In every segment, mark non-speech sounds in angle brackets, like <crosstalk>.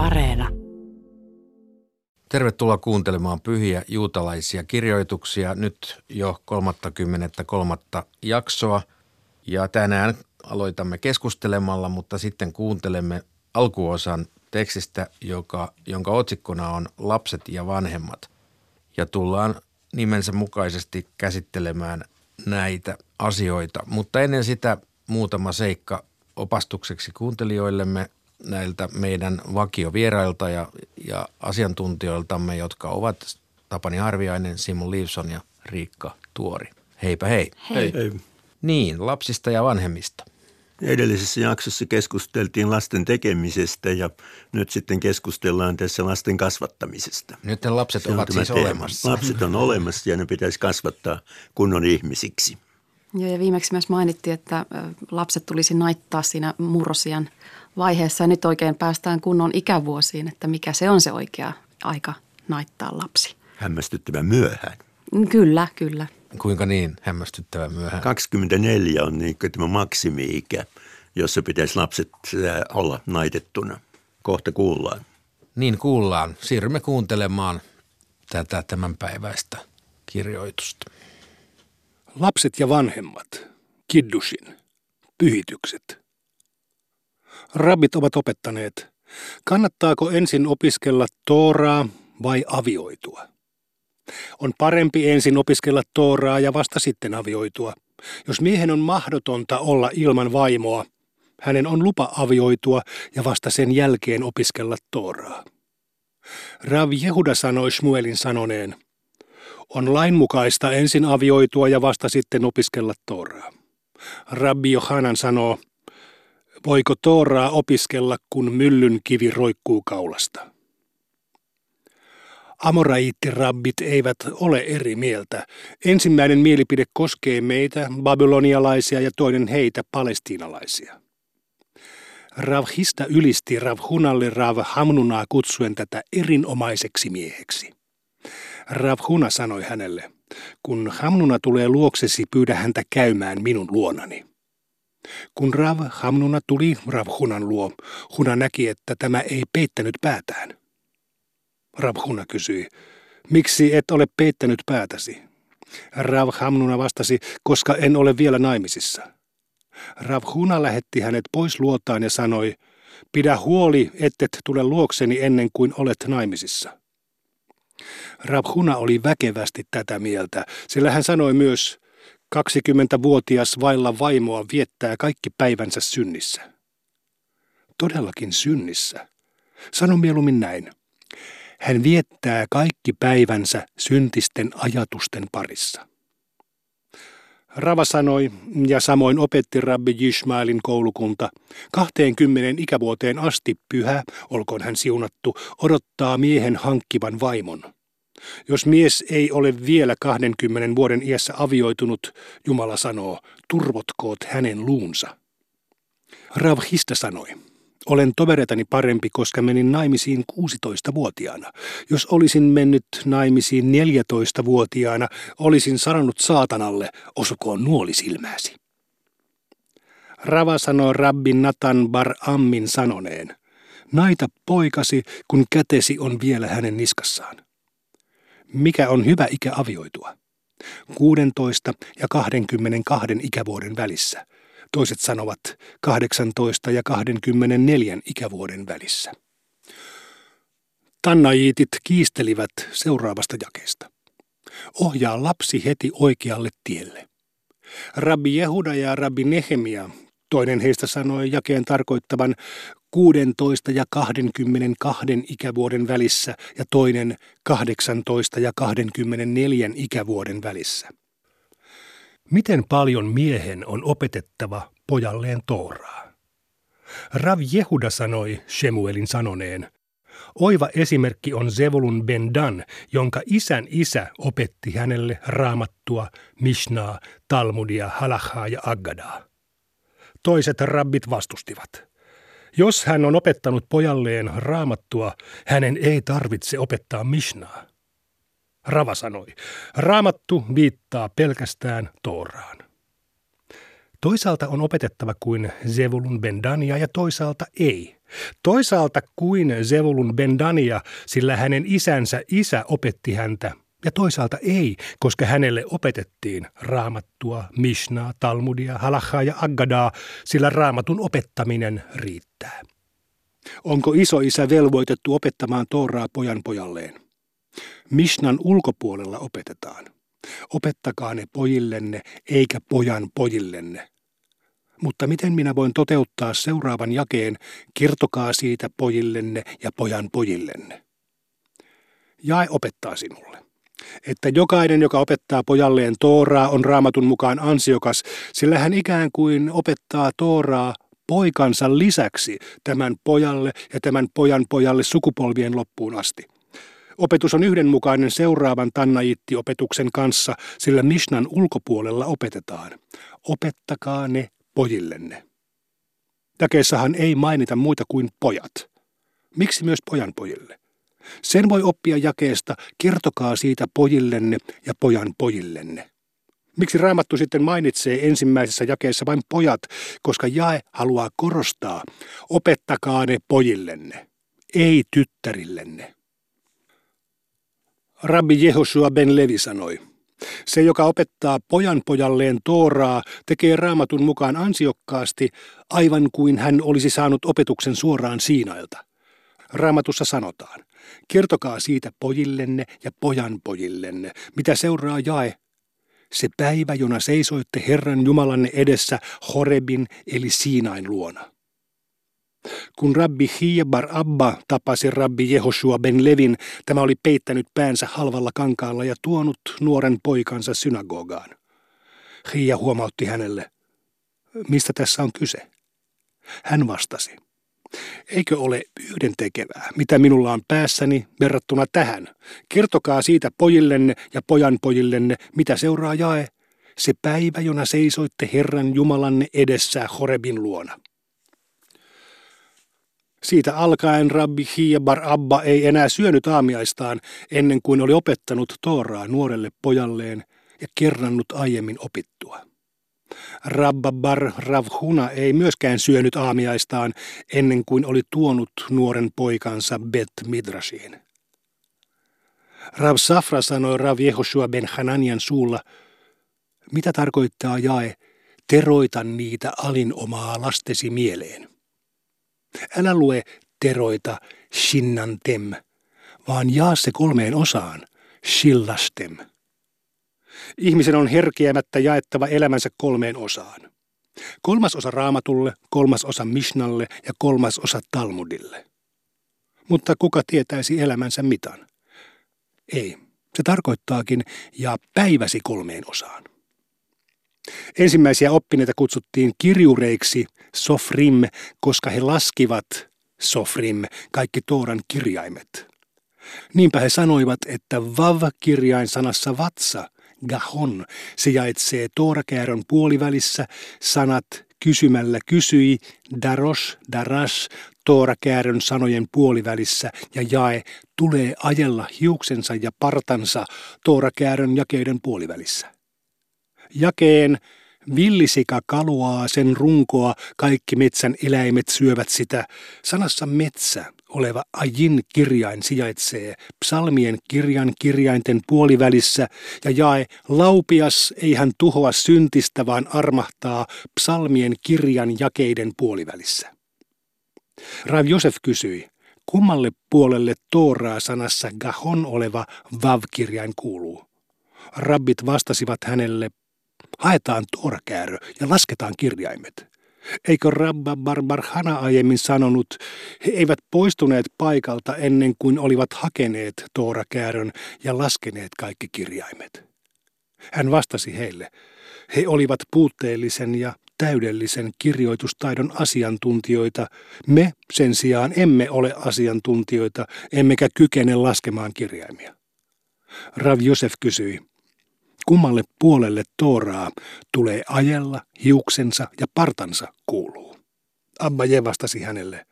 Areena. Tervetuloa kuuntelemaan pyhiä juutalaisia kirjoituksia. Nyt jo 33. jaksoa. Ja tänään aloitamme keskustelemalla, mutta sitten kuuntelemme alkuosan tekstistä, joka, jonka otsikkona on Lapset ja vanhemmat. Ja tullaan nimensä mukaisesti käsittelemään näitä asioita. Mutta ennen sitä muutama seikka opastukseksi kuuntelijoillemme näiltä meidän vakiovierailta ja, ja asiantuntijoiltamme, jotka ovat Tapani Harviainen, Simon Liivson ja Riikka Tuori. Heipä hei. Hei. Ei. Niin, lapsista ja vanhemmista. Edellisessä jaksossa keskusteltiin lasten tekemisestä ja nyt sitten keskustellaan tässä lasten kasvattamisesta. Nyt ne lapset Se on ovat siis teema. olemassa. Lapset on olemassa ja ne pitäisi kasvattaa kunnon ihmisiksi. Joo, ja viimeksi myös mainittiin, että lapset tulisi naittaa siinä murrosian vaiheessa. Ja nyt oikein päästään kunnon ikävuosiin, että mikä se on se oikea aika naittaa lapsi. Hämmästyttävän myöhään. Mm, Kyllä, kyllä. Kuinka niin hämmästyttävä myöhään. 24 on niin tämä maksimi-ikä, jossa pitäisi lapset olla naitettuna. Kohta kuullaan. Niin kuullaan. Siirrymme kuuntelemaan tätä tämänpäiväistä kirjoitusta. Lapset ja vanhemmat, kiddushin, pyhitykset. Rabbit ovat opettaneet, kannattaako ensin opiskella Tooraa vai avioitua. On parempi ensin opiskella Tooraa ja vasta sitten avioitua. Jos miehen on mahdotonta olla ilman vaimoa, hänen on lupa avioitua ja vasta sen jälkeen opiskella Tooraa. Rav Jehuda sanoi Shmuelin sanoneen – on lainmukaista ensin avioitua ja vasta sitten opiskella Tooraa. Rabbi Johanan sanoo, voiko Tooraa opiskella, kun myllyn kivi roikkuu kaulasta? Amoraiittirabbit eivät ole eri mieltä. Ensimmäinen mielipide koskee meitä, babylonialaisia, ja toinen heitä, palestiinalaisia. Rav Hista ylisti Rav Hunalle Rav Hamnunaa kutsuen tätä erinomaiseksi mieheksi. Rav Huna sanoi hänelle, kun Hamnuna tulee luoksesi, pyydä häntä käymään minun luonani. Kun Rav Hamnuna tuli Rav Hunan luo, Huna näki, että tämä ei peittänyt päätään. Rav Huna kysyi, miksi et ole peittänyt päätäsi? Rav Hamnuna vastasi, koska en ole vielä naimisissa. Rav Huna lähetti hänet pois luotaan ja sanoi, pidä huoli, ettet tule luokseni ennen kuin olet naimisissa. Rabhuna oli väkevästi tätä mieltä, sillä hän sanoi myös, 20-vuotias vailla vaimoa viettää kaikki päivänsä synnissä. Todellakin synnissä. Sano mieluummin näin. Hän viettää kaikki päivänsä syntisten ajatusten parissa. Rava sanoi, ja samoin opetti rabbi Jishmaelin koulukunta, 20 ikävuoteen asti pyhä, olkoon hän siunattu, odottaa miehen hankkivan vaimon. Jos mies ei ole vielä 20 vuoden iässä avioitunut, Jumala sanoo, turvotkoot hänen luunsa. Rav Hista sanoi, olen toveretani parempi, koska menin naimisiin 16-vuotiaana. Jos olisin mennyt naimisiin 14-vuotiaana, olisin sanonut saatanalle, osukoon nuoli silmääsi. Rava sanoi rabbi Natan bar Ammin sanoneen, naita poikasi, kun kätesi on vielä hänen niskassaan. Mikä on hyvä ikä avioitua? 16 ja 22 ikävuoden välissä. Toiset sanovat 18 ja 24 ikävuoden välissä. Tannajiitit kiistelivät seuraavasta jakeesta. Ohjaa lapsi heti oikealle tielle. Rabbi Jehuda ja Rabbi Nehemia, toinen heistä sanoi jakeen tarkoittavan 16 ja 22 ikävuoden välissä ja toinen 18 ja 24 ikävuoden välissä. Miten paljon miehen on opetettava pojalleen Tooraa? Rav Jehuda sanoi Shemuelin sanoneen, Oiva esimerkki on Zevulun ben Dan, jonka isän isä opetti hänelle raamattua, Mishnaa, Talmudia, Halachaa ja Aggadaa. Toiset rabbit vastustivat. Jos hän on opettanut pojalleen raamattua, hänen ei tarvitse opettaa Mishnaa. Rava sanoi, raamattu viittaa pelkästään Tooraan. Toisaalta on opetettava kuin Zevulun Bendania ja toisaalta ei. Toisaalta kuin Zevulun Bendania, sillä hänen isänsä isä opetti häntä, ja toisaalta ei, koska hänelle opetettiin raamattua, mishnaa, talmudia, halakhaa ja aggadaa, sillä raamatun opettaminen riittää. Onko isoisä velvoitettu opettamaan Tooraa pojan pojalleen? Mishnan ulkopuolella opetetaan. Opettakaa ne pojillenne, eikä pojan pojillenne. Mutta miten minä voin toteuttaa seuraavan jakeen, kertokaa siitä pojillenne ja pojan pojillenne? Jae opettaa sinulle että jokainen, joka opettaa pojalleen Tooraa, on raamatun mukaan ansiokas, sillä hän ikään kuin opettaa Tooraa poikansa lisäksi tämän pojalle ja tämän pojan pojalle sukupolvien loppuun asti. Opetus on yhdenmukainen seuraavan Tannaitti-opetuksen kanssa, sillä Mishnan ulkopuolella opetetaan. Opettakaa ne pojillenne. Takeessahan ei mainita muita kuin pojat. Miksi myös pojan pojille? Sen voi oppia jakeesta, kertokaa siitä pojillenne ja pojan pojillenne. Miksi Raamattu sitten mainitsee ensimmäisessä jakeessa vain pojat, koska jae haluaa korostaa, opettakaa ne pojillenne, ei tyttärillenne. Rabbi Jehoshua ben Levi sanoi, se, joka opettaa pojan pojalleen Tooraa, tekee raamatun mukaan ansiokkaasti, aivan kuin hän olisi saanut opetuksen suoraan Siinailta. Raamatussa sanotaan, kertokaa siitä pojillenne ja pojan pojillenne, mitä seuraa jae. Se päivä, jona seisoitte Herran Jumalanne edessä Horebin eli Siinain luona. Kun rabbi Hiebar Abba tapasi rabbi Jehoshua ben Levin, tämä oli peittänyt päänsä halvalla kankaalla ja tuonut nuoren poikansa synagogaan. Hia huomautti hänelle, mistä tässä on kyse? Hän vastasi, eikö ole yhden tekevää, mitä minulla on päässäni verrattuna tähän? Kertokaa siitä pojillenne ja pojan pojillenne, mitä seuraa jae, se päivä, jona seisoitte Herran Jumalanne edessä Horebin luona. Siitä alkaen rabbi Hiebar Abba ei enää syönyt aamiaistaan ennen kuin oli opettanut Tooraa nuorelle pojalleen ja kerrannut aiemmin opittua. Rabba Bar Ravhuna ei myöskään syönyt aamiaistaan ennen kuin oli tuonut nuoren poikansa Bet Midrashiin. Rav Safra sanoi Rav Jehoshua ben Hananian suulla, mitä tarkoittaa jae, teroita niitä alinomaa lastesi mieleen. Älä lue teroita shinnantem, vaan jaa se kolmeen osaan, shillastem. Ihmisen on herkeämättä jaettava elämänsä kolmeen osaan. Kolmas osa raamatulle, kolmas osa Mishnalle ja kolmas osa Talmudille. Mutta kuka tietäisi elämänsä mitan? Ei, se tarkoittaakin ja päiväsi kolmeen osaan. Ensimmäisiä oppineita kutsuttiin kirjureiksi, sofrim, koska he laskivat, sofrim, kaikki Tooran kirjaimet. Niinpä he sanoivat, että vav-kirjain sanassa vatsa, gahon, sijaitsee Toorakääron puolivälissä, sanat kysymällä kysyi, daros, daras, Toorakääron sanojen puolivälissä. Ja jae tulee ajella hiuksensa ja partansa Toorakääron jakeiden puolivälissä. Jakeen Villisika kaluaa sen runkoa, kaikki metsän eläimet syövät sitä. Sanassa metsä oleva ajin kirjain sijaitsee psalmien kirjan kirjainten puolivälissä ja jae laupias ei hän tuhoa syntistä, vaan armahtaa psalmien kirjan jakeiden puolivälissä. Rav Josef kysyi, kummalle puolelle Tooraa sanassa Gahon oleva Vav-kirjain kuuluu? Rabbit vastasivat hänelle Haetaan tuorakäärö ja lasketaan kirjaimet. Eikö Rabba Barbarhana aiemmin sanonut, he eivät poistuneet paikalta ennen kuin olivat hakeneet Toorakäärön ja laskeneet kaikki kirjaimet. Hän vastasi heille, he olivat puutteellisen ja täydellisen kirjoitustaidon asiantuntijoita. Me sen sijaan emme ole asiantuntijoita, emmekä kykene laskemaan kirjaimia. Rav Josef kysyi, kummalle puolelle Tooraa tulee ajella, hiuksensa ja partansa kuuluu. Abba Je vastasi hänelle,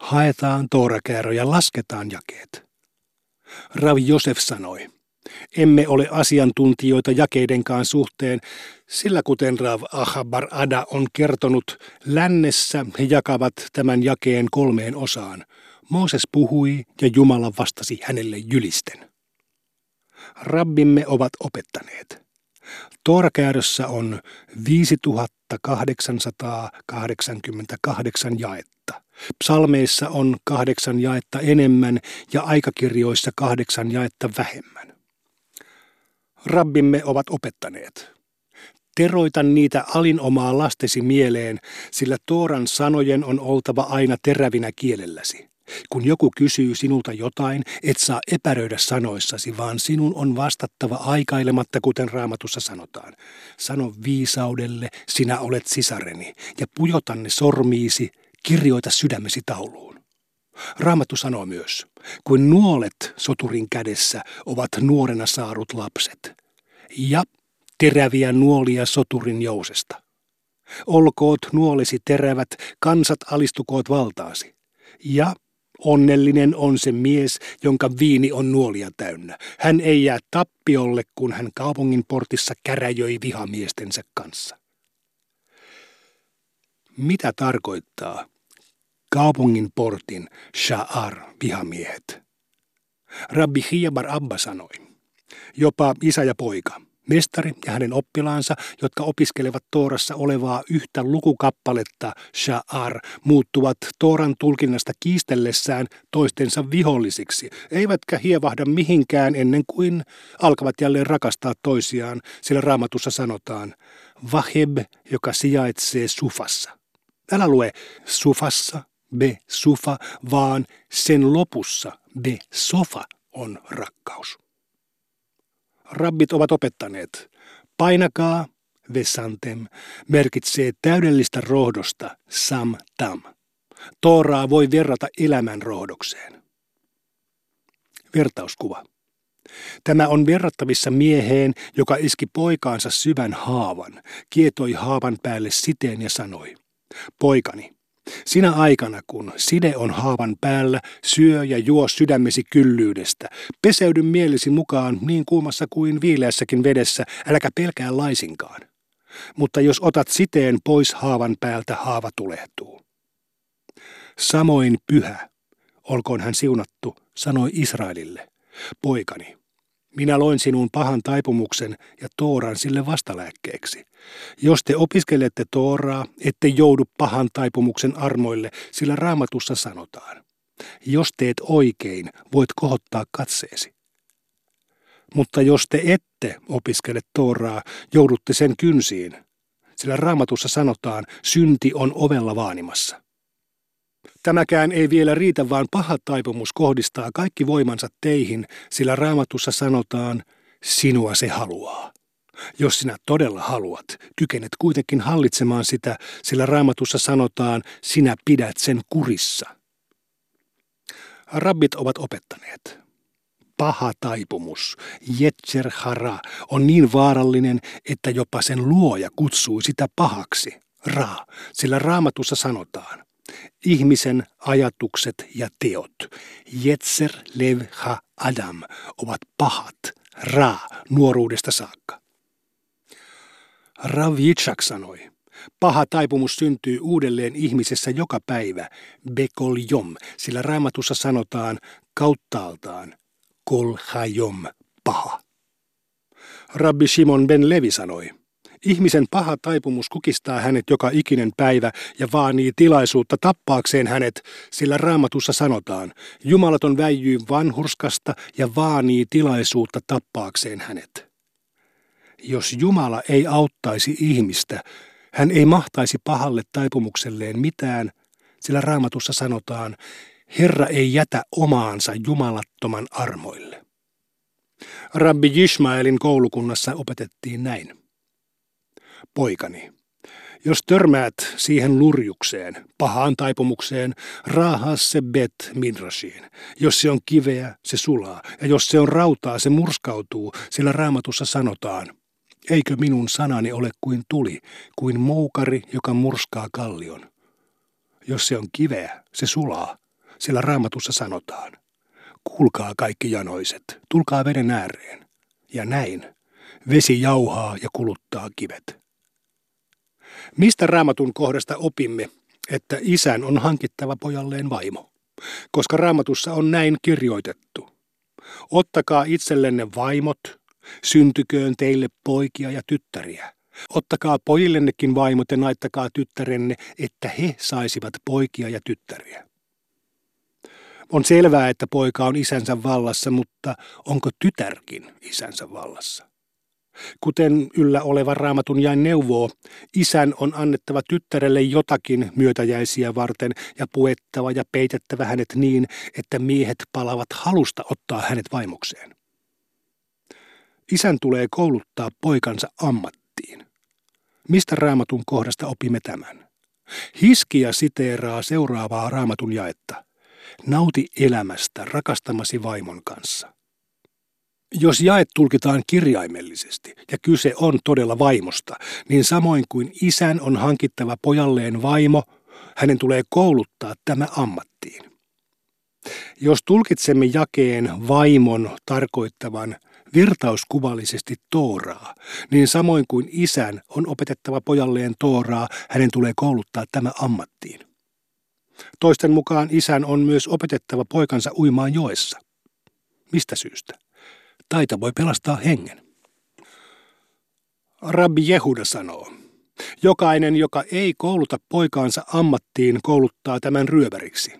haetaan Toorakäärö ja lasketaan jakeet. Rav Josef sanoi, Emme ole asiantuntijoita jakeidenkaan suhteen, sillä kuten Rav Ahabar Ada on kertonut, lännessä he jakavat tämän jakeen kolmeen osaan. Mooses puhui ja Jumala vastasi hänelle jylisten. Rabbimme ovat opettaneet. Toorakäädössä on 5888 jaetta. Psalmeissa on kahdeksan jaetta enemmän ja aikakirjoissa kahdeksan jaetta vähemmän. Rabbimme ovat opettaneet. Teroita niitä alinomaa lastesi mieleen, sillä Tooran sanojen on oltava aina terävinä kielelläsi. Kun joku kysyy sinulta jotain, et saa epäröidä sanoissasi, vaan sinun on vastattava aikailematta, kuten raamatussa sanotaan. Sano viisaudelle, sinä olet sisareni, ja pujota ne sormiisi, kirjoita sydämesi tauluun. Raamattu sanoo myös, kuin nuolet soturin kädessä ovat nuorena saarut lapset, ja teräviä nuolia soturin jousesta. Olkoot nuolesi terävät, kansat alistukoot valtaasi. Ja Onnellinen on se mies, jonka viini on nuolia täynnä. Hän ei jää tappiolle, kun hän kaupungin portissa käräjöi vihamiestensä kanssa. Mitä tarkoittaa kaupungin portin sha'ar vihamiehet? Rabbi Hiabar Abba sanoi, jopa isä ja poika – Mestari ja hänen oppilaansa, jotka opiskelevat Toorassa olevaa yhtä lukukappaletta, Sha'ar, muuttuvat Tooran tulkinnasta kiistellessään toistensa vihollisiksi, eivätkä hievahda mihinkään ennen kuin alkavat jälleen rakastaa toisiaan, sillä raamatussa sanotaan, Vaheb, joka sijaitsee Sufassa. Älä lue Sufassa, be Sufa, vaan sen lopussa be Sofa on rakkaus rabbit ovat opettaneet. Painakaa, vesantem, merkitsee täydellistä rohdosta, sam tam. Tooraa voi verrata elämän rohdokseen. Vertauskuva. Tämä on verrattavissa mieheen, joka iski poikaansa syvän haavan, kietoi haavan päälle siteen ja sanoi, Poikani, sinä aikana, kun side on haavan päällä, syö ja juo sydämesi kyllyydestä. Peseydy mielesi mukaan niin kuumassa kuin viileässäkin vedessä, äläkä pelkää laisinkaan. Mutta jos otat siteen pois haavan päältä, haava tulehtuu. Samoin pyhä, olkoon hän siunattu, sanoi Israelille, poikani, minä loin sinun pahan taipumuksen ja Tooran sille vastalääkkeeksi. Jos te opiskelette Tooraa, ette joudu pahan taipumuksen armoille, sillä raamatussa sanotaan. Jos teet oikein, voit kohottaa katseesi. Mutta jos te ette opiskele Tooraa, joudutte sen kynsiin, sillä raamatussa sanotaan, synti on ovella vaanimassa. Tämäkään ei vielä riitä, vaan paha taipumus kohdistaa kaikki voimansa teihin, sillä raamatussa sanotaan, sinua se haluaa. Jos sinä todella haluat, kykenet kuitenkin hallitsemaan sitä, sillä raamatussa sanotaan, sinä pidät sen kurissa. Rabbit ovat opettaneet. Paha taipumus, Jetzer Hara, on niin vaarallinen, että jopa sen luoja kutsuu sitä pahaksi, Ra, sillä raamatussa sanotaan, Ihmisen ajatukset ja teot, Jetser Lev Ha Adam, ovat pahat, Ra, nuoruudesta saakka. Rav Yitzhak sanoi, paha taipumus syntyy uudelleen ihmisessä joka päivä, Bekol Jom, sillä raamatussa sanotaan kauttaaltaan, Kol Hayom, paha. Rabbi Shimon ben Levi sanoi, Ihmisen paha taipumus kukistaa hänet joka ikinen päivä ja vaanii tilaisuutta tappaakseen hänet, sillä raamatussa sanotaan, Jumalaton väijyy vanhurskasta ja vaanii tilaisuutta tappaakseen hänet. Jos Jumala ei auttaisi ihmistä, hän ei mahtaisi pahalle taipumukselleen mitään, sillä raamatussa sanotaan, Herra ei jätä omaansa jumalattoman armoille. Rabbi Jishmaelin koulukunnassa opetettiin näin poikani. Jos törmäät siihen lurjukseen, pahaan taipumukseen, raahaa se bet midrashiin. Jos se on kiveä, se sulaa, ja jos se on rautaa, se murskautuu, sillä raamatussa sanotaan, eikö minun sanani ole kuin tuli, kuin moukari, joka murskaa kallion. Jos se on kiveä, se sulaa, sillä raamatussa sanotaan, kuulkaa kaikki janoiset, tulkaa veden ääreen. Ja näin. Vesi jauhaa ja kuluttaa kivet. Mistä raamatun kohdasta opimme, että isän on hankittava pojalleen vaimo? Koska raamatussa on näin kirjoitettu. Ottakaa itsellenne vaimot, syntyköön teille poikia ja tyttäriä. Ottakaa pojillennekin vaimot ja naittakaa tyttärenne, että he saisivat poikia ja tyttäriä. On selvää, että poika on isänsä vallassa, mutta onko tytärkin isänsä vallassa? Kuten yllä oleva raamatun jain neuvoo, isän on annettava tyttärelle jotakin myötäjäisiä varten ja puettava ja peitettävä hänet niin, että miehet palavat halusta ottaa hänet vaimokseen. Isän tulee kouluttaa poikansa ammattiin. Mistä raamatun kohdasta opimme tämän? Hiskia siteeraa seuraavaa raamatun jaetta. Nauti elämästä rakastamasi vaimon kanssa. Jos jaet tulkitaan kirjaimellisesti ja kyse on todella vaimosta, niin samoin kuin isän on hankittava pojalleen vaimo, hänen tulee kouluttaa tämä ammattiin. Jos tulkitsemme jakeen vaimon tarkoittavan virtauskuvallisesti Tooraa, niin samoin kuin isän on opetettava pojalleen Tooraa, hänen tulee kouluttaa tämä ammattiin. Toisten mukaan isän on myös opetettava poikansa uimaan joessa. Mistä syystä? Taita voi pelastaa hengen. Rabbi Jehuda sanoo, jokainen, joka ei kouluta poikaansa ammattiin, kouluttaa tämän ryöväriksi.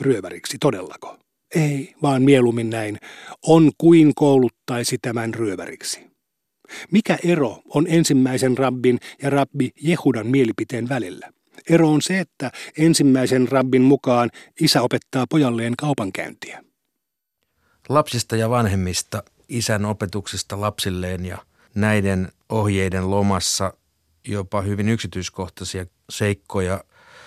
Ryöväriksi, todellako? Ei, vaan mieluummin näin, on kuin kouluttaisi tämän ryöväriksi. Mikä ero on ensimmäisen rabbin ja rabbi Jehudan mielipiteen välillä? Ero on se, että ensimmäisen rabbin mukaan isä opettaa pojalleen kaupankäyntiä lapsista ja vanhemmista, isän opetuksesta lapsilleen ja näiden ohjeiden lomassa jopa hyvin yksityiskohtaisia seikkoja,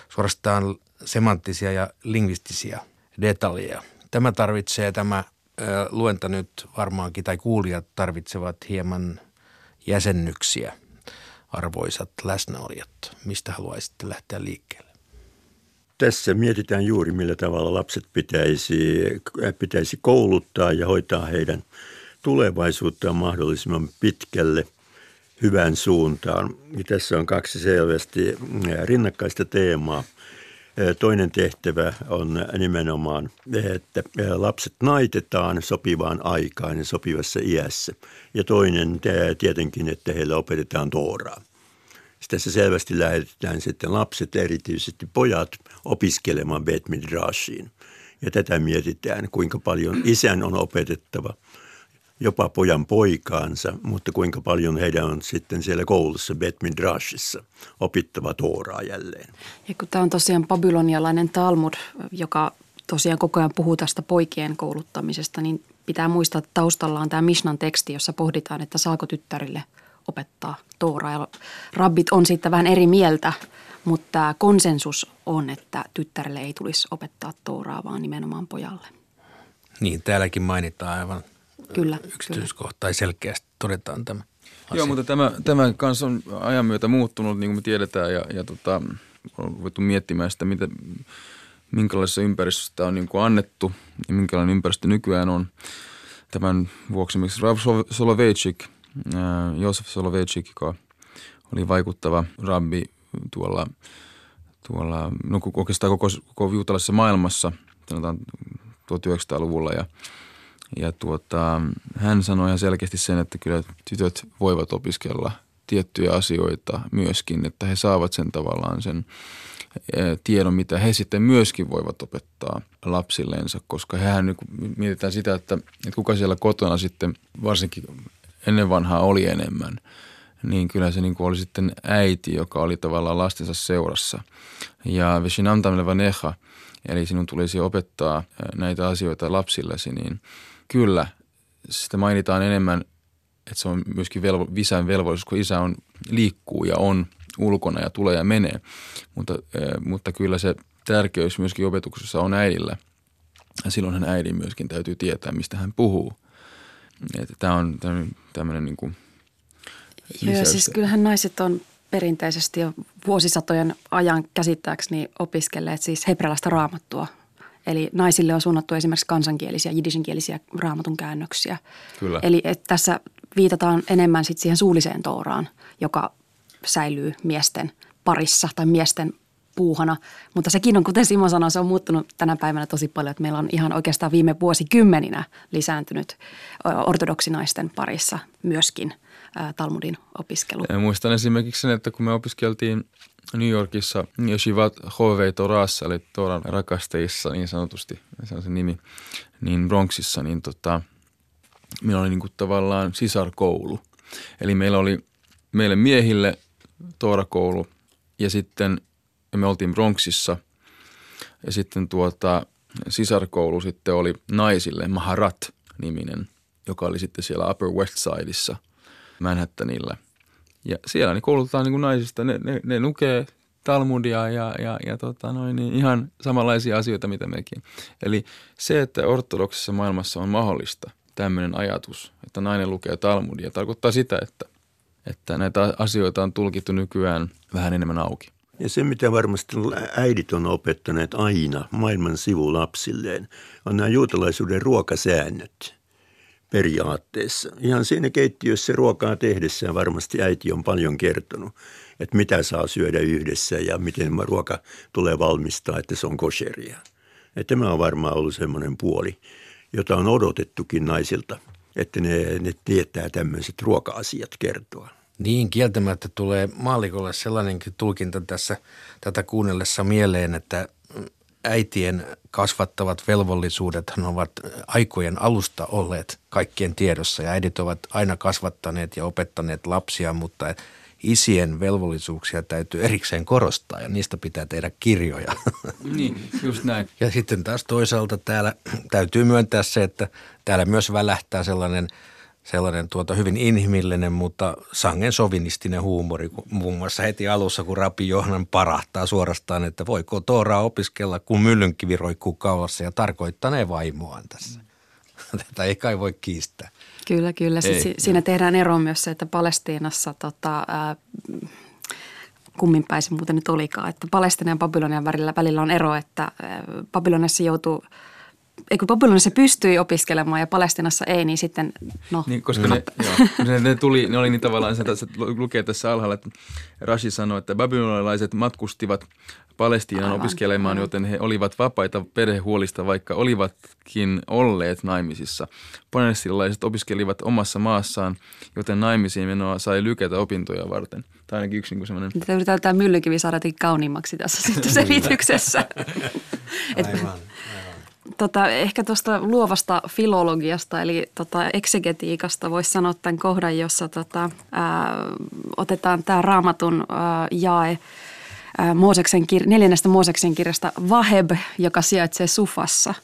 suorastaan semanttisia ja lingvistisiä detaljeja. Tämä tarvitsee tämä luenta nyt varmaankin, tai kuulijat tarvitsevat hieman jäsennyksiä, arvoisat läsnäolijat. Mistä haluaisitte lähteä liikkeelle? Tässä mietitään juuri, millä tavalla lapset pitäisi, pitäisi kouluttaa ja hoitaa heidän tulevaisuuttaan mahdollisimman pitkälle hyvään suuntaan. Ja tässä on kaksi selvästi rinnakkaista teemaa. Toinen tehtävä on nimenomaan, että lapset naitetaan sopivaan aikaan ja sopivassa iässä. Ja toinen tietenkin, että heille opetetaan Tooraa. Tässä selvästi lähetetään sitten lapset, erityisesti pojat, opiskelemaan Bet Midrashiin. Ja tätä mietitään, kuinka paljon isän on opetettava, jopa pojan poikaansa, mutta kuinka paljon heidän on sitten siellä koulussa Bet Midrashissa opittava Tooraa jälleen. Ja kun tämä on tosiaan babylonialainen Talmud, joka tosiaan koko ajan puhuu tästä poikien kouluttamisesta, niin pitää muistaa, että taustalla on tämä Mishnan teksti, jossa pohditaan, että saako tyttärille – opettaa Tooraa. Ja rabbit on siitä vähän eri mieltä, mutta konsensus on, että tyttärelle ei tulisi opettaa Tooraa, vaan nimenomaan pojalle. Niin, täälläkin mainitaan aivan kyllä, yksityiskohta selkeästi todetaan tämä asia. Joo, mutta tämä, tämä kanssa on ajan myötä muuttunut, niin kuin me tiedetään, ja, ja tota, on voitu miettimään sitä, mitä, minkälaisessa ympäristössä tämä on niin kuin annettu ja minkälainen ympäristö nykyään on. Tämän vuoksi miksi Rav Soloveitchik – Josef Soloveitchik, joka oli vaikuttava rabbi tuolla, tuolla no oikeastaan koko, koko juutalaisessa maailmassa, sanotaan 1900-luvulla ja, ja tuota, hän sanoi ihan selkeästi sen, että kyllä tytöt voivat opiskella tiettyjä asioita myöskin, että he saavat sen tavallaan sen tiedon, mitä he sitten myöskin voivat opettaa lapsilleensa, koska hehän nyt mietitään sitä, että, että kuka siellä kotona sitten varsinkin ennen vanhaa oli enemmän, niin kyllä se niin kuin oli sitten äiti, joka oli tavallaan lastensa seurassa. Ja Veshinamtam levanecha, eli sinun tulisi opettaa näitä asioita lapsillesi, niin kyllä sitä mainitaan enemmän, että se on myöskin velvo, isän velvollisuus, kun isä on, liikkuu ja on ulkona ja tulee ja menee. Mutta, mutta kyllä se tärkeys myöskin opetuksessa on äidillä. Ja silloin hän äidin myöskin täytyy tietää, mistä hän puhuu – tämä on tämmöinen niin kuin Joo, siis kyllähän naiset on perinteisesti jo vuosisatojen ajan käsittääkseni opiskelleet siis hebrealaista raamattua. Eli naisille on suunnattu esimerkiksi kansankielisiä, jidishinkielisiä raamatun käännöksiä. Kyllä. Eli että tässä viitataan enemmän sit siihen suulliseen tooraan, joka säilyy miesten parissa tai miesten puuhana. Mutta sekin on, kuten Simo sanoi, se on muuttunut tänä päivänä tosi paljon, että meillä on ihan oikeastaan viime vuosikymmeninä lisääntynyt ortodoksinaisten parissa myöskin Talmudin opiskelu. Ja muistan esimerkiksi sen, että kun me opiskeltiin New Yorkissa Yeshivat Hovei Torassa, eli Toran rakastajissa niin sanotusti, se on se nimi, niin Bronxissa, niin tota, meillä oli niin kuin tavallaan sisarkoulu. Eli meillä oli meille miehille Toorakoulu ja sitten me oltiin Bronxissa ja sitten tuota, sisarkoulu sitten oli naisille Maharat-niminen, joka oli sitten siellä Upper West Sideissa Manhattanilla. Ja siellä niin koulutetaan niin kuin naisista, ne, ne, ne lukee Talmudia ja, ja, ja tota noin, niin ihan samanlaisia asioita, mitä mekin. Eli se, että ortodoksissa maailmassa on mahdollista tämmöinen ajatus, että nainen lukee Talmudia, tarkoittaa sitä, että, että näitä asioita on tulkittu nykyään vähän enemmän auki. Ja se, mitä varmasti äidit on opettaneet aina maailman sivulapsilleen, on nämä juutalaisuuden ruokasäännöt periaatteessa. Ihan siinä keittiössä ruokaa tehdessään varmasti äiti on paljon kertonut, että mitä saa syödä yhdessä ja miten ruoka tulee valmistaa, että se on kosheria. Ja tämä on varmaan ollut semmoinen puoli, jota on odotettukin naisilta, että ne, ne tietää tämmöiset ruoka-asiat kertoa. Niin, kieltämättä tulee maalikolle sellainenkin tulkinta tässä tätä kuunnellessa mieleen, että äitien kasvattavat velvollisuudet ovat aikojen alusta olleet kaikkien tiedossa ja äidit ovat aina kasvattaneet ja opettaneet lapsia, mutta isien velvollisuuksia täytyy erikseen korostaa ja niistä pitää tehdä kirjoja. <laughs> Niin, just näin. Ja sitten taas toisaalta täällä täytyy myöntää se, että täällä myös välähtää sellainen – sellainen tuota hyvin inhimillinen, mutta sangen sovinistinen huumori. Muun muassa heti alussa, kun Rapi Johanan parahtaa suorastaan, että voiko Tooraa opiskella, kun myllynkivi roikkuu kaulassa ja tarkoittanee vaimoaan tässä. <laughs> Tätä ei kai voi kiistää. Kyllä, kyllä. Ei, si- siinä tehdään ero myös se, että Palestiinassa tota, ää, kummin päin se muuten nyt olikaan, että Palestinan ja Babylonian välillä, välillä on ero, että Babylonissa joutuu – kun Babylonissa pystyi opiskelemaan ja Palestinassa ei, niin sitten no. Niin, koska ne, joo, ne, ne, tuli, ne oli niin tavallaan, se tässä, lukee tässä alhaalla, että Rashi sanoi, että babylonilaiset matkustivat Palestiinan aivan, opiskelemaan, aivan. joten he olivat vapaita perhehuolista, vaikka olivatkin olleet naimisissa. Palestinalaiset opiskelivat omassa maassaan, joten naimisiin menoa sai lykätä opintoja varten. Tai ainakin yksi niin semmoinen. Tätä yritetään tämä myllykivi saada kauniimmaksi tässä selityksessä. <laughs> aivan tota, ehkä tuosta luovasta filologiasta eli tota, eksegetiikasta voisi sanoa tämän kohdan, jossa tota, ää, otetaan tämä raamatun ää, jae ää, Mooseksen kir- neljännestä Mooseksen kirjasta Vaheb, joka sijaitsee Sufassa.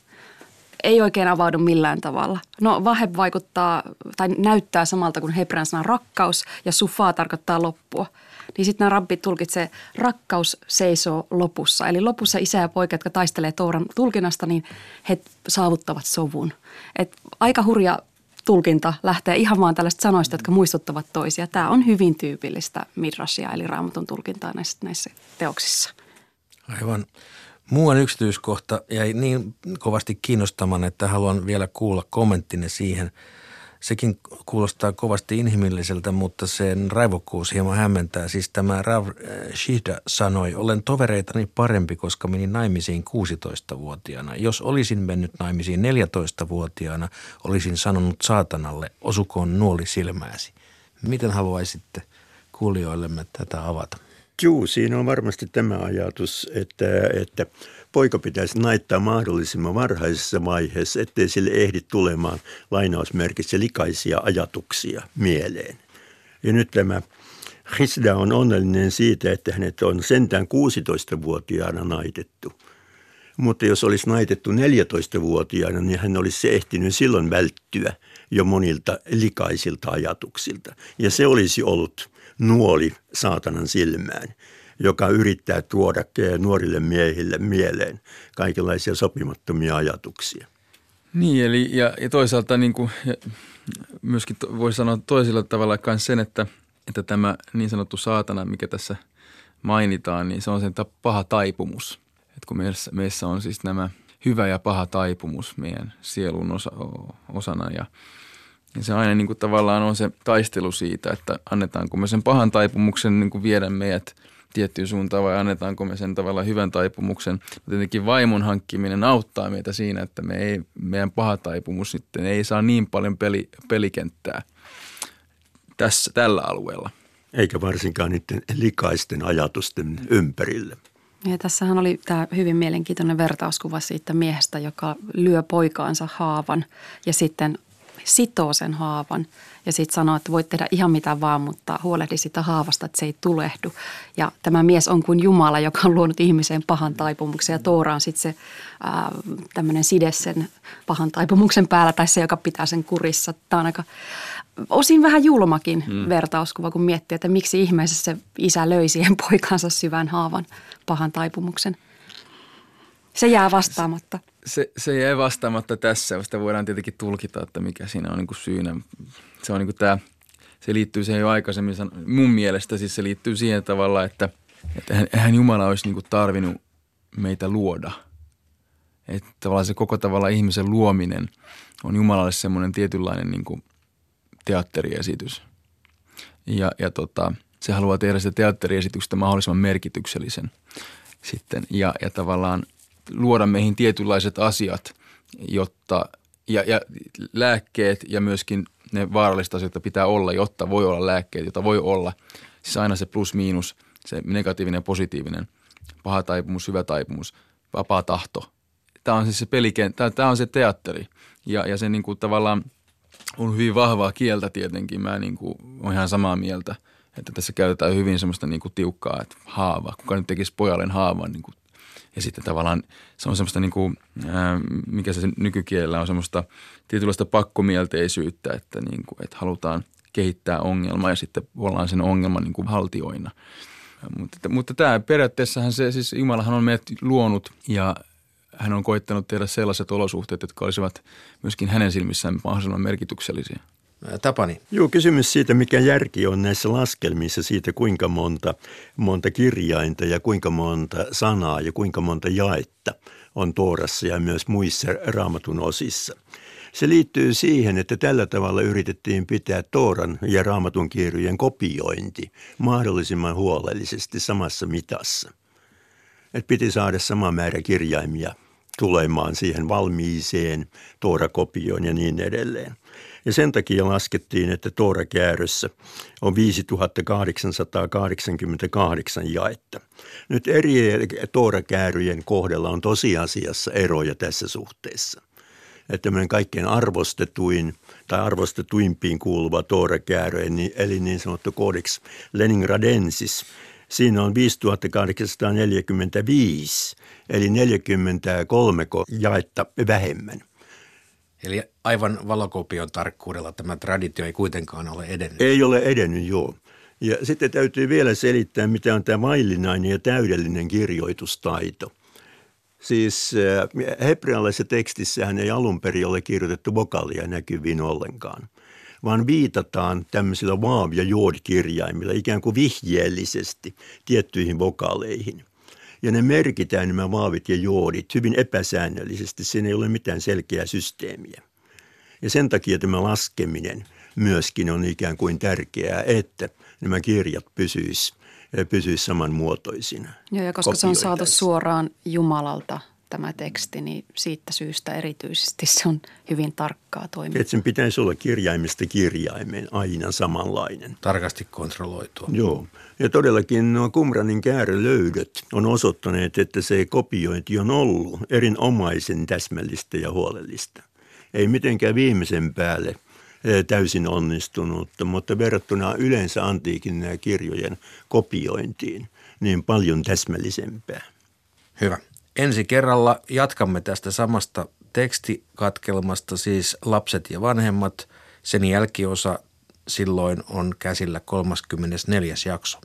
Ei oikein avaudu millään tavalla. No Vaheb vaikuttaa tai näyttää samalta kuin hebrean sana rakkaus ja Sufa tarkoittaa loppua – niin sitten nämä rabbit tulkitsee, rakkaus seisoo lopussa. Eli lopussa isä ja poika, jotka taistelee Touran tulkinnasta, niin he saavuttavat sovun. Et aika hurja tulkinta lähtee ihan vaan tällaista sanoista, jotka muistuttavat toisia. Tämä on hyvin tyypillistä midrasia, eli raamatun tulkintaa näissä, näissä teoksissa. Aivan. Muuan yksityiskohta jäi niin kovasti kiinnostamaan, että haluan vielä kuulla kommenttine siihen – sekin kuulostaa kovasti inhimilliseltä, mutta sen raivokkuus hieman hämmentää. Siis tämä Rav eh, Shihda sanoi, olen tovereitani parempi, koska menin naimisiin 16-vuotiaana. Jos olisin mennyt naimisiin 14-vuotiaana, olisin sanonut saatanalle, osukoon nuoli silmääsi. Miten haluaisitte kuulijoillemme tätä avata? Juu, siinä on varmasti tämä ajatus, että, että poika pitäisi naittaa mahdollisimman varhaisessa vaiheessa, ettei sille ehdi tulemaan lainausmerkissä likaisia ajatuksia mieleen. Ja nyt tämä Hisda on onnellinen siitä, että hänet on sentään 16-vuotiaana naitettu. Mutta jos olisi naitettu 14-vuotiaana, niin hän olisi ehtinyt silloin välttyä jo monilta likaisilta ajatuksilta. Ja se olisi ollut nuoli saatanan silmään joka yrittää tuoda nuorille miehille mieleen kaikenlaisia sopimattomia ajatuksia. Niin, eli ja, ja toisaalta niin kuin, ja myöskin to, voi sanoa toisella tavalla myös sen, että, että tämä niin sanottu saatana, mikä tässä mainitaan, niin se on sen paha taipumus. Että kun meissä, meissä on siis nämä hyvä ja paha taipumus meidän sielun osa, osana ja, ja se aina niin kuin tavallaan on se taistelu siitä, että annetaanko me sen pahan taipumuksen niin kuin viedä meidät tiettyyn suuntaan vai annetaanko me sen tavallaan hyvän taipumuksen. Tietenkin vaimon hankkiminen auttaa meitä siinä, että me ei, meidän paha taipumus sitten ei saa niin paljon peli, pelikenttää tässä, tällä alueella. Eikä varsinkaan niiden likaisten ajatusten ympärille. Ja tässähän oli tämä hyvin mielenkiintoinen vertauskuva siitä miehestä, joka lyö poikaansa haavan ja sitten sitoo sen haavan ja sitten sanoo, että voit tehdä ihan mitä vaan, mutta huolehdi sitä haavasta, että se ei tulehdu. Ja tämä mies on kuin Jumala, joka on luonut ihmiseen pahan taipumuksen ja Toora on sitten se tämmöinen side sen pahan taipumuksen päällä tai se, joka pitää sen kurissa. Tämä on aika osin vähän julmakin hmm. vertauskuva, kun miettii, että miksi ihmeessä se isä löi siihen poikansa syvän haavan pahan taipumuksen. Se jää vastaamatta. Se, se jää vastaamatta tässä. Sitä voidaan tietenkin tulkita, että mikä siinä on niin kuin syynä. Se on niin kuin tämä, se liittyy siihen jo aikaisemmin, mun mielestä siis se liittyy siihen tavalla, että, että eihän Jumala olisi niin kuin tarvinnut meitä luoda. Että tavallaan se koko tavalla ihmisen luominen on Jumalalle semmoinen tietynlainen niin kuin – teatteriesitys. Ja, ja tota, se haluaa tehdä sitä teatteriesityksestä mahdollisimman merkityksellisen sitten ja, ja tavallaan luoda meihin tietynlaiset asiat, jotta ja, ja lääkkeet ja myöskin ne vaaralliset asiat, pitää olla, jotta voi olla lääkkeet, joita voi olla. Siis aina se plus-miinus, se negatiivinen ja positiivinen, paha taipumus, hyvä taipumus, vapaa tahto. Tämä on siis se pelikenttä, tämä on se teatteri ja, ja se niin kuin tavallaan – on hyvin vahvaa kieltä tietenkin. Mä niin kuin, olen ihan samaa mieltä, että tässä käytetään hyvin semmoista niin kuin tiukkaa, että haava. Kuka nyt tekisi pojalle haavan niin kuin, ja sitten tavallaan se on semmoista, niin kuin, mikä se nykykielellä on, semmoista tietynlaista pakkomielteisyyttä, että, niin kuin, että halutaan kehittää ongelmaa ja sitten ollaan sen ongelman niin kuin haltioina. Mutta, mutta tämä periaatteessahan se, siis Jumalahan on meidät luonut ja hän on koittanut tehdä sellaiset olosuhteet, jotka olisivat myöskin hänen silmissään mahdollisimman merkityksellisiä. Tapani. Joo, kysymys siitä, mikä järki on näissä laskelmissa siitä, kuinka monta, monta kirjainta ja kuinka monta sanaa ja kuinka monta jaetta on Toorassa ja myös muissa raamatun osissa. Se liittyy siihen, että tällä tavalla yritettiin pitää Tooran ja raamatun kirjojen kopiointi mahdollisimman huolellisesti samassa mitassa. Et piti saada sama määrä kirjaimia tulemaan siihen valmiiseen Toora-kopioon ja niin edelleen. Ja sen takia laskettiin, että Toora-käärössä on 5888 jaetta. Nyt eri Toora-kääryjen kohdalla on tosiasiassa eroja tässä suhteessa. Että tämmöinen kaikkein arvostetuin tai arvostetuimpiin kuuluva Toora-käärö, eli niin sanottu Codex Leningradensis – Siinä on 5845, eli 43 jaetta vähemmän. Eli aivan valokopion tarkkuudella tämä traditio ei kuitenkaan ole edennyt. Ei ole edennyt, joo. Ja sitten täytyy vielä selittää, mitä on tämä maillinainen ja täydellinen kirjoitustaito. Siis äh, hebrealaisessa tekstissähän ei alun perin ole kirjoitettu vokaalia näkyviin ollenkaan vaan viitataan tämmöisillä vaav- ja jood-kirjaimilla ikään kuin vihjeellisesti tiettyihin vokaaleihin. Ja ne merkitään nämä vaavit ja joodit hyvin epäsäännöllisesti. Siinä ei ole mitään selkeää systeemiä. Ja sen takia tämä laskeminen myöskin on ikään kuin tärkeää, että nämä kirjat pysyisivät pysyis samanmuotoisina. Joo, ja koska se on saatu suoraan Jumalalta tämä teksti, niin siitä syystä erityisesti se on hyvin tarkkaa toimintaa. Että sen pitäisi olla kirjaimesta kirjaimeen aina samanlainen. Tarkasti kontrolloitua. Joo. Ja todellakin nuo Kumranin käärölöydöt on osoittaneet, että se kopiointi on ollut erinomaisen täsmällistä ja huolellista. Ei mitenkään viimeisen päälle eh, täysin onnistunut, mutta verrattuna yleensä antiikin kirjojen kopiointiin, niin paljon täsmällisempää. Hyvä. Ensi kerralla jatkamme tästä samasta tekstikatkelmasta, siis lapset ja vanhemmat. Sen jälkiosa silloin on käsillä 34. jakso.